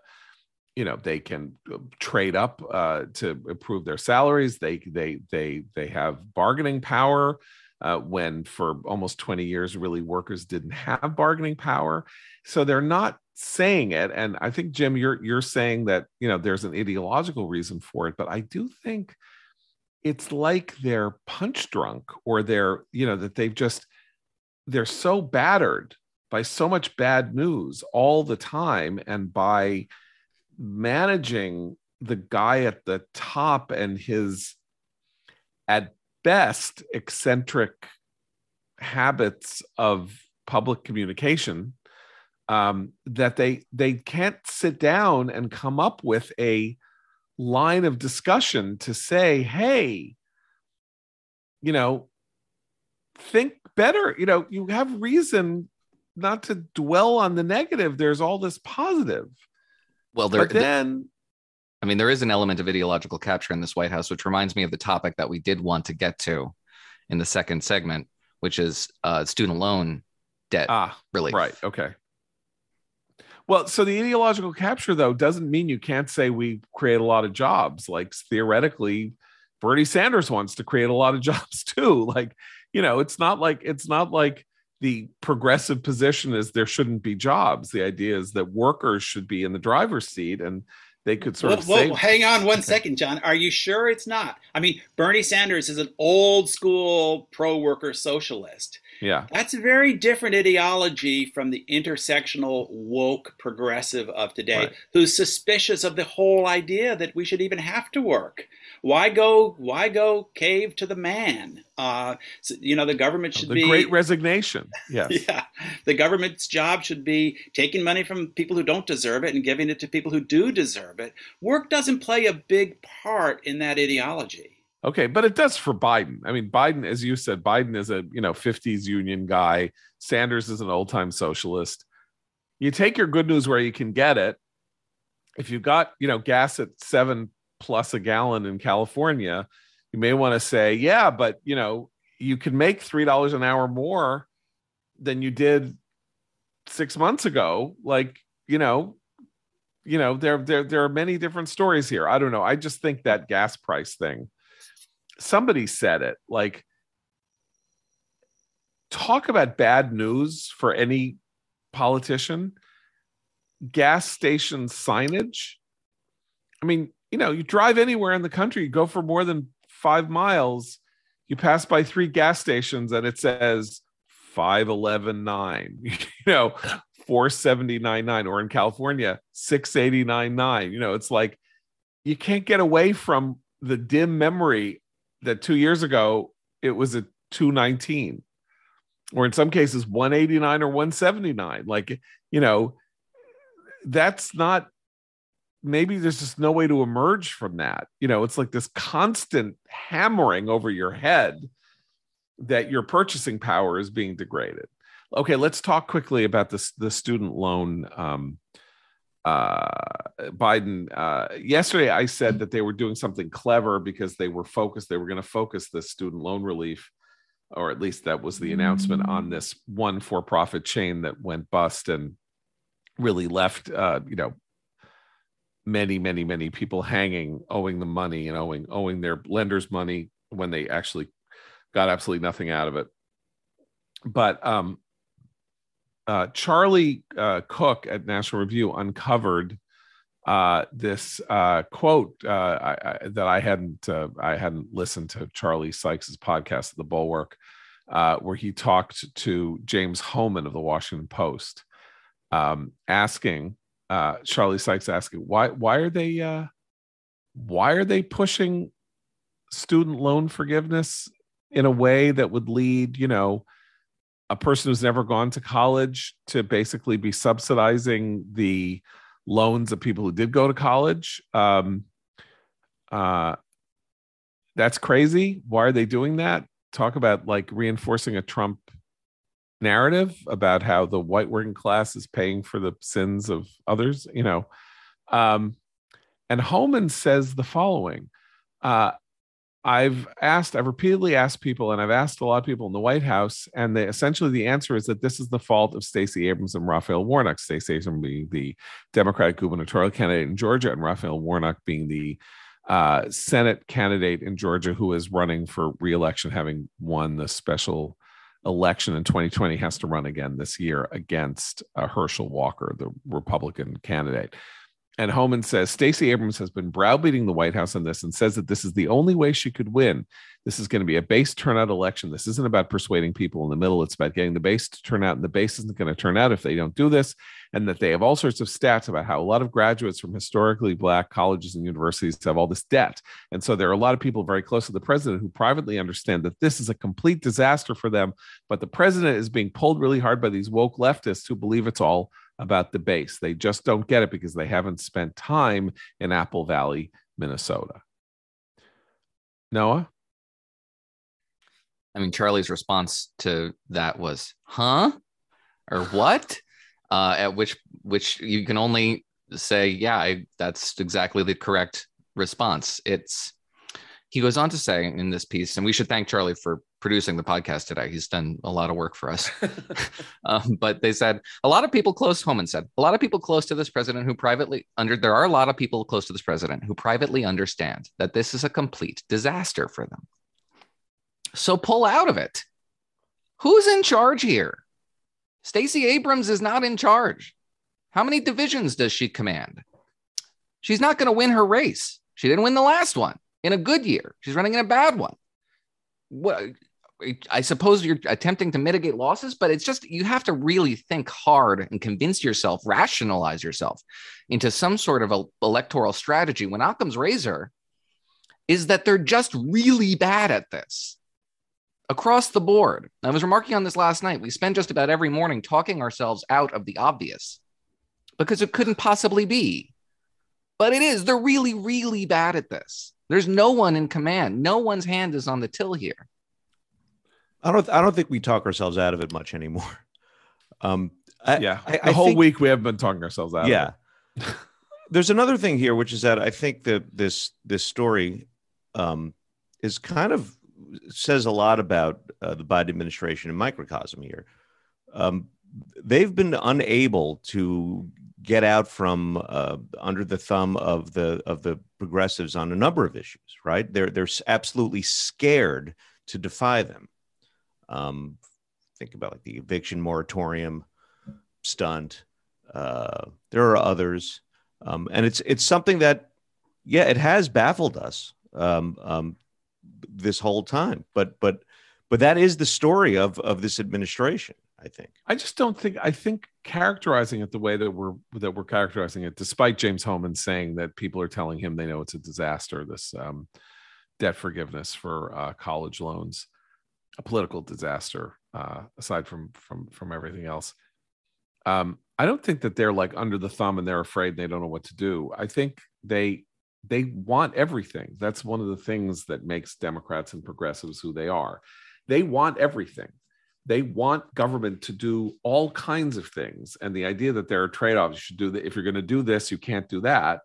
you know they can uh, trade up uh, to improve their salaries. They they they they have bargaining power uh, when for almost 20 years really workers didn't have bargaining power. So they're not saying it and i think jim you're you're saying that you know there's an ideological reason for it but i do think it's like they're punch drunk or they're you know that they've just they're so battered by so much bad news all the time and by managing the guy at the top and his at best eccentric habits of public communication um, that they they can't sit down and come up with a line of discussion to say, hey, you know, think better. You know, you have reason not to dwell on the negative. There's all this positive. Well, there, but then I mean, there is an element of ideological capture in this White House, which reminds me of the topic that we did want to get to in the second segment, which is uh, student loan debt Ah, relief. right. Okay. Well, so the ideological capture, though, doesn't mean you can't say we create a lot of jobs. Like theoretically, Bernie Sanders wants to create a lot of jobs too. Like, you know, it's not like it's not like the progressive position is there shouldn't be jobs. The idea is that workers should be in the driver's seat and they could sort Well, of well, hang on one second, John. Are you sure it's not? I mean, Bernie Sanders is an old school pro worker socialist. Yeah, That's a very different ideology from the intersectional woke progressive of today, Right. who's suspicious of the whole idea that we should even have to work. Why go? Why go cave to the man? Uh, so, you know, the government should the be great resignation. Yes. yeah, the government's job should be taking money from people who don't deserve it and giving it to people who do deserve it. Work doesn't play a big part in that ideology. Okay, but it does for Biden. I mean, Biden, as you said, Biden is a you know 50s union guy. Sanders is an old time socialist. You take your good news where you can get it. If you've got you know gas at seven plus a gallon in California, you may want to say, yeah, but you know you can make three dollars an hour more than you did six months ago. Like you know, you know there there there are many different stories here. I don't know. I just think that gas price thing somebody said it like talk about bad news for any politician. Gas station signage. I mean you know you drive anywhere in the country you go for more than five miles you pass by three gas stations and it says 5119 you know 4799 or in california 6899 you know it's like you can't get away from the dim memory that two years ago it was a 219 or in some cases 189 or 179 like you know that's not maybe there's just no way to emerge from that. You know it's like this constant hammering over your head that your purchasing power is being degraded. Okay let's talk quickly about this the student loan um uh, Biden. Uh, yesterday, I said that they were doing something clever because they were focused. They were going to focus the student loan relief, or at least that was the announcement on this one for-profit chain that went bust and really left, uh, you know, many, many, many people hanging, owing the money and owing owing their lenders money when they actually got absolutely nothing out of it. But um, uh, Charlie uh, Cooke at National Review uncovered uh, this uh, quote uh, I, I, that I hadn't uh, I hadn't listened to Charlie Sykes's podcast, The Bulwark, where he talked to James Hohmann of the Washington Post, um, asking Charlie Sykes asking why why are they why are they pushing student loan forgiveness in a way that would lead you know a person who's never gone to college to basically be subsidizing the loans of people who did go to college. Um, uh, that's crazy. Why are they doing that? Talk about like reinforcing a Trump narrative about how the white working class is paying for the sins of others, you know. Um, and Hohmann says the following uh, I've asked, I've repeatedly asked people, and I've asked a lot of people in the White House, and they, essentially the answer is that this is the fault of Stacey Abrams and Raphael Warnock. Stacey Abrams being the Democratic gubernatorial candidate in Georgia, and Raphael Warnock being the uh, Senate candidate in Georgia who is running for reelection, having won the special election in 2020, has to run again this year against uh, Herschel Walker, the Republican candidate. And Hohmann says Stacey Abrams has been browbeating the White House on this and says that this is the only way she could win. This is going to be a base turnout election. This isn't about persuading people in the middle. It's about getting the base to turn out, and the base isn't going to turn out if they don't do this. And that they have all sorts of stats about how a lot of graduates from historically black colleges and universities have all this debt. And so there are a lot of people very close to the president who privately understand that this is a complete disaster for them. But the president is being pulled really hard by these woke leftists who believe it's all about the base. They just don't get it because they haven't spent time in Apple Valley, Minnesota. Noah? I mean, Charlie's response to that was, huh? Or what? Uh, at which which you can only say, yeah, I, that's exactly the correct response. It's he goes on to say in this piece, and we should thank Charlie for producing the podcast today. He's done a lot of work for us. um, but they said a lot of people close. Hohmann said a lot of people close to this president who privately under. There are a lot of people close to this president who privately understand that this is a complete disaster for them. So pull out of it. Who's in charge here? Stacey Abrams is not in charge. How many divisions does she command? She's not going to win her race. She didn't win the last one in a good year. She's running in a bad one. What I suppose you're attempting to mitigate losses, but it's just you have to really think hard and convince yourself, rationalize yourself into some sort of a electoral strategy. When Occam's razor is that they're just really bad at this across the board. I was remarking on this last night. We spend just about every morning talking ourselves out of the obvious because it couldn't possibly be. But it is. They're really, really bad at this. There's no one in command. No one's hand is on the till here. I don't. I don't think we talk ourselves out of it much anymore. Um, I, yeah, I, the I whole think- week we have been talking ourselves out. yeah. of it. There's another thing here, which is that I think that this this story um, is kind of says a lot about uh, the Biden administration in microcosm here. Um, they've been unable to get out from uh, under the thumb of the of the progressives on a number of issues. Right? They're they're absolutely scared to defy them. Um, think about like the eviction moratorium stunt. Uh, there are others, um, and it's it's something that, yeah, it has baffled us um, um, this whole time. But but but that is the story of of this administration. I think. I just don't think. I think characterizing it the way that we're that we're characterizing it, despite James Hohmann saying that people are telling him they know it's a disaster. This um, debt forgiveness for uh, college loans, a political disaster. Uh, aside from from from everything else, um, I don't think that they're like under the thumb and they're afraid and they don't know what to do. I think they they want everything. That's one of the things that makes Democrats and progressives who they are. They want everything. They want government to do all kinds of things. And the idea that there are trade-offs, you should do that. If you're going to do this, you can't do that.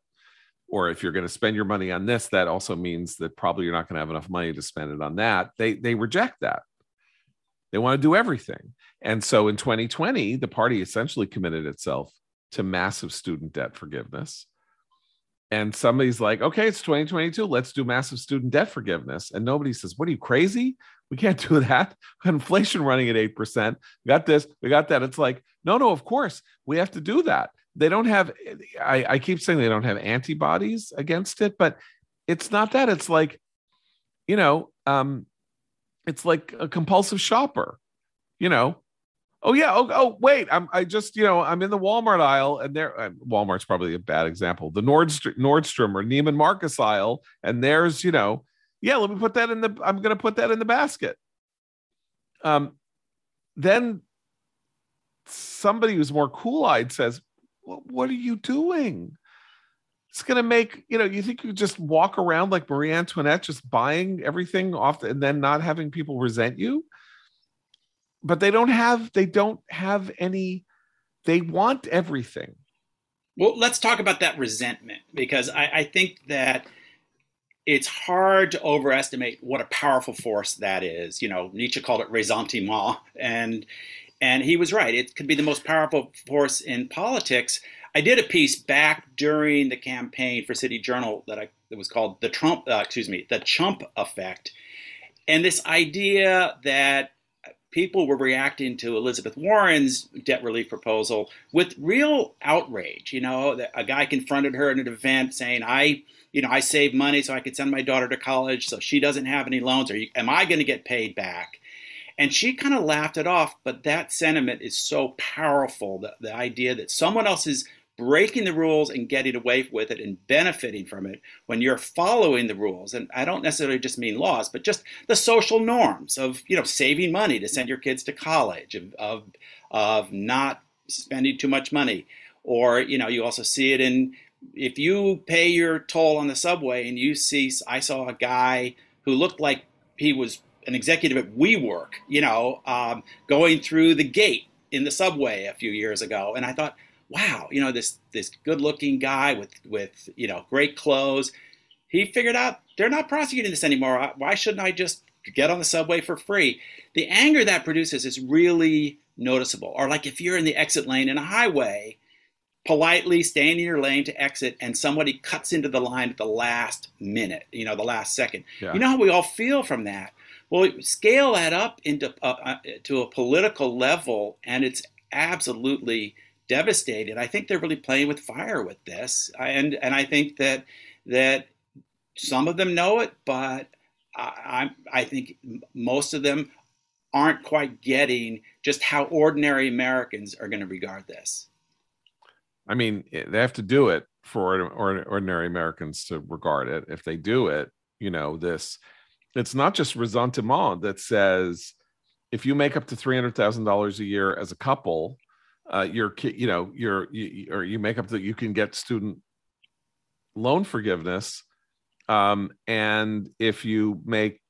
Or if you're going to spend your money on this, that also means that probably you're not going to have enough money to spend it on that. They they reject that. They want to do everything. And so in 2020, the party essentially committed itself to massive student debt forgiveness. And somebody's like, okay, it's 2022. Let's do massive student debt forgiveness. And nobody says, what are you crazy? We can't do that. Inflation running at 8%. We got this, we got that. It's like, no, no, of course, we have to do that. They don't have, I, I keep saying they don't have antibodies against it, but it's not that. It's like, you know, um, it's like a compulsive shopper, you know. Oh yeah. Oh, oh wait. I'm. I just you know I'm in the Walmart aisle and there. Uh, Walmart's probably a bad example. The Nordstrom, Nordstrom or Neiman Marcus aisle, and there's you know, yeah. Let me put that in the. I'm going to put that in the basket. Um, then somebody who's more cool-eyed says, "What are you doing?" It's going to make you know. You think you just walk around like Marie Antoinette, just buying everything off, the, and then not having people resent you? But they don't have. They don't have any. They want everything. Well, let's talk about that resentment because I, I think that it's hard to overestimate what a powerful force that is. You know, Nietzsche called it ressentiment, and and he was right. It could be the most powerful force in politics. I did a piece back during the campaign for City Journal that I that was called the Trump, uh, excuse me, the Chump effect, and this idea that people were reacting to Elizabeth Warren's debt relief proposal with real outrage. You know, a guy confronted her at an event saying, "I, you know, I saved money so I could send my daughter to college, so she doesn't have any loans. Or am I going to get paid back?" And she kind of laughed it off. But that sentiment is so powerful. The, the idea that someone else is breaking the rules and getting away with it and benefiting from it when you're following the rules and i don't necessarily just mean laws but just the social norms of you know saving money to send your kids to college of of, of not spending too much money or you know you also see it in if you pay your toll on the subway and you see i saw a guy who looked like he was an executive at WeWork, you know, um, going through the gate in the subway a few years ago, and I thought, wow, you know, this this good looking guy with with you know great clothes. He figured out they're not prosecuting this anymore. Why shouldn't I just get on the subway for free? The anger that produces is really noticeable. Or like if you're in the exit lane in a highway, politely staying in your lane to exit, and somebody cuts into the line at the last minute, you know, the last second. Yeah. You know how we all feel from that. Well, scale that up into uh, uh, to a political level, and it's absolutely devastated. I think they're really playing with fire with this, and and I think that that some of them know it, but I, I think most of them aren't quite getting just how ordinary Americans are going to regard this. I mean, they have to do it for ordinary Americans to regard it. If they do it, you know, this it's not just ressentiment that says if you make up to three hundred thousand dollars a year as a couple, uh, you're you know you're you, or you make up that you can get student loan forgiveness um, and if you make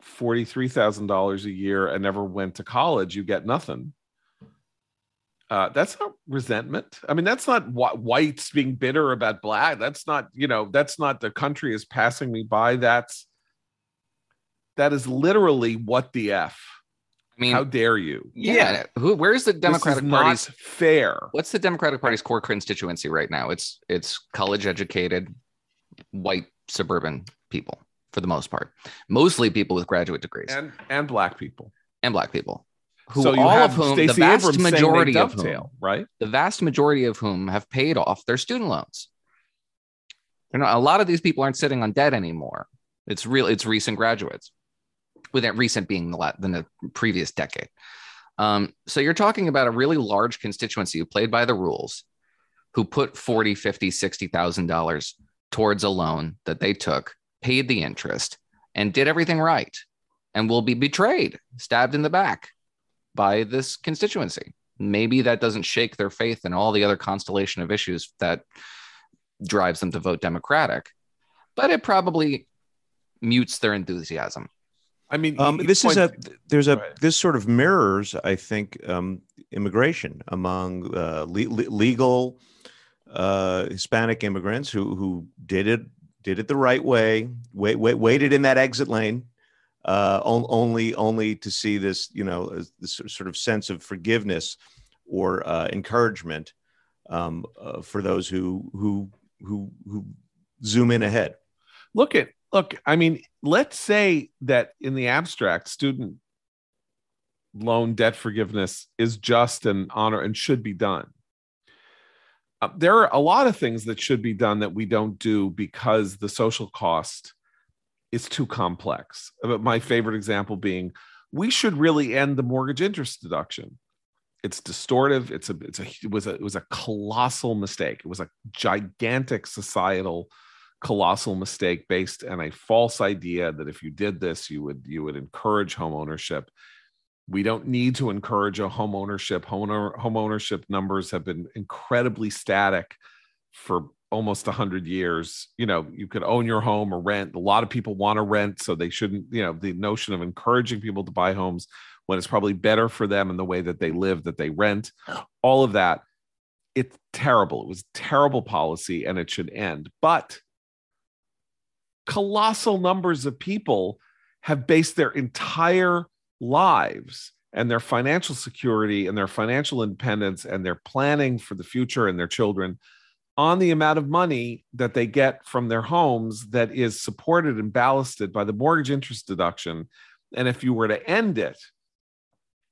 forty three thousand dollars a year and never went to college, you get nothing. Uh, that's not resentment. I mean, that's not wh- whites being bitter about black. That's not you know that's not the country is passing me by. That's that is literally what the f I mean, how dare you? Yeah. yeah. Who? Where's the Democratic Party's fair? What's the Democratic Party's core constituency right now? It's it's college educated white suburban people for the most part, mostly people with graduate degrees and and black people and black people. Who so all of whom Stacey the vast Abrams majority of whom, right? The vast majority of whom have paid off their student loans. You know, a lot of these people aren't sitting on debt anymore. It's real. It's recent graduates with that recent being the, than the previous decade. Um, so you're talking about a really large constituency who played by the rules, who put 40, 50, 60,000 dollars towards a loan that they took, paid the interest, and did everything right, and will be betrayed, stabbed in the back by this constituency. Maybe that doesn't shake their faith in all the other constellation of issues that drives them to vote Democratic, but it probably mutes their enthusiasm. I mean, um, this is a there's a this sort of mirrors, I think, um, immigration among uh, le- legal uh, Hispanic immigrants who who did it did it the right way, wait, wait, waited in that exit lane, uh, only only to see this, you know, this sort of sense of forgiveness or uh, encouragement um, uh, for those who who who who zoom in ahead. Look at look, I mean, let's say that in the abstract, student loan debt forgiveness is just an honor and should be done. Uh, there are a lot of things that should be done that we don't do because the social cost is too complex. But my favorite example being we should really end the mortgage interest deduction. It's distortive. It's a it's a it was a it was a colossal mistake. It was a gigantic societal colossal mistake based on a false idea that if you did this you would you would encourage home ownership. We don't need to encourage a home ownership. Home, home ownership numbers have been incredibly static for almost 100 years. You know you could own your home or rent. A lot of people want to rent so they shouldn't you know the notion of encouraging people to buy homes when it's probably better for them in the way that they live that they rent all of that it's terrible. It was terrible policy and it should end. But colossal numbers of people have based their entire lives and their financial security and their financial independence and their planning for the future and their children on the amount of money that they get from their homes that is supported and ballasted by the mortgage interest deduction. And if you were to end it,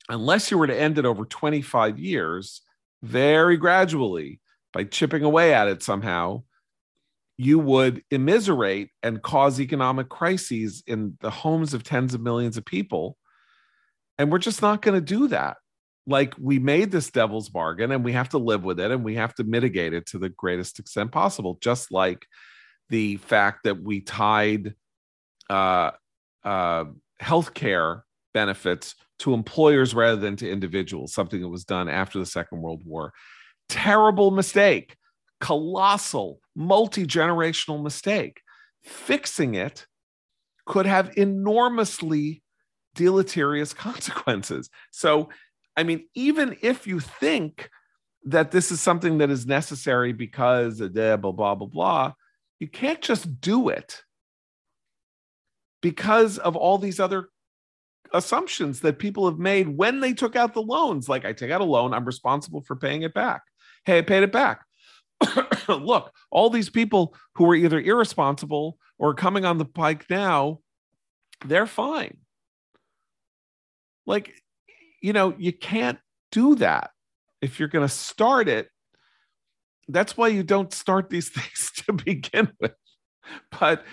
unless you were to end it over 25 years, very gradually by chipping away at it somehow, you would immiserate and cause economic crises in the homes of tens of millions of people. And we're just not going to do that. Like we made this devil's bargain and we have to live with it and we have to mitigate it to the greatest extent possible. Just like the fact that we tied uh, uh, healthcare benefits to employers rather than to individuals, something that was done after the Second World War. Terrible mistake colossal, multi generational mistake. Fixing it could have enormously deleterious consequences. So, I mean, even if you think that this is something that is necessary because blah blah blah blah. You can't just do it because of all these other assumptions that people have made when they took out the loans. Like, I take out a loan, I'm responsible for paying it back. Hey, I paid it back. Look, all these people who are either irresponsible or coming on the pike now, they're fine. Like, you know, you can't do that if you're going to start it. That's why you don't start these things to begin with. But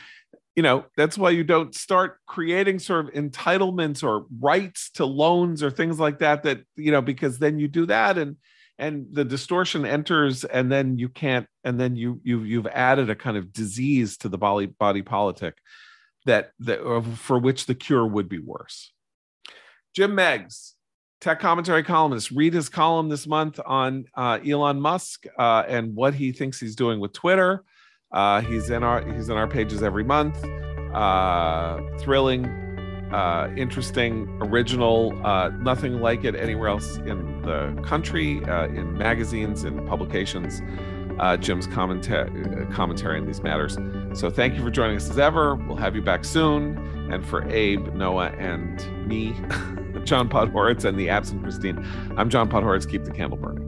you know that's why you don't start creating sort of entitlements or rights to loans or things like that that you know because then you do that and and the distortion enters and then you can't and then you you you've added a kind of disease to the body body politic that that for which the cure would be worse. Jim Meigs tech commentary columnist. Read his column this month on uh, elon musk uh, and what he thinks he's doing with twitter. Uh, he's in our he's in our pages every month. Uh, thrilling, uh, interesting, original. Uh, nothing like it anywhere else in the country, uh, in magazines in publications. Uh, Jim's commentary commentary on these matters. So thank you for joining us as ever. We'll have you back soon. And for Abe, Noah, and me, John Podhoretz, and the absent Christine, I'm John Podhoretz. Keep the candle burning.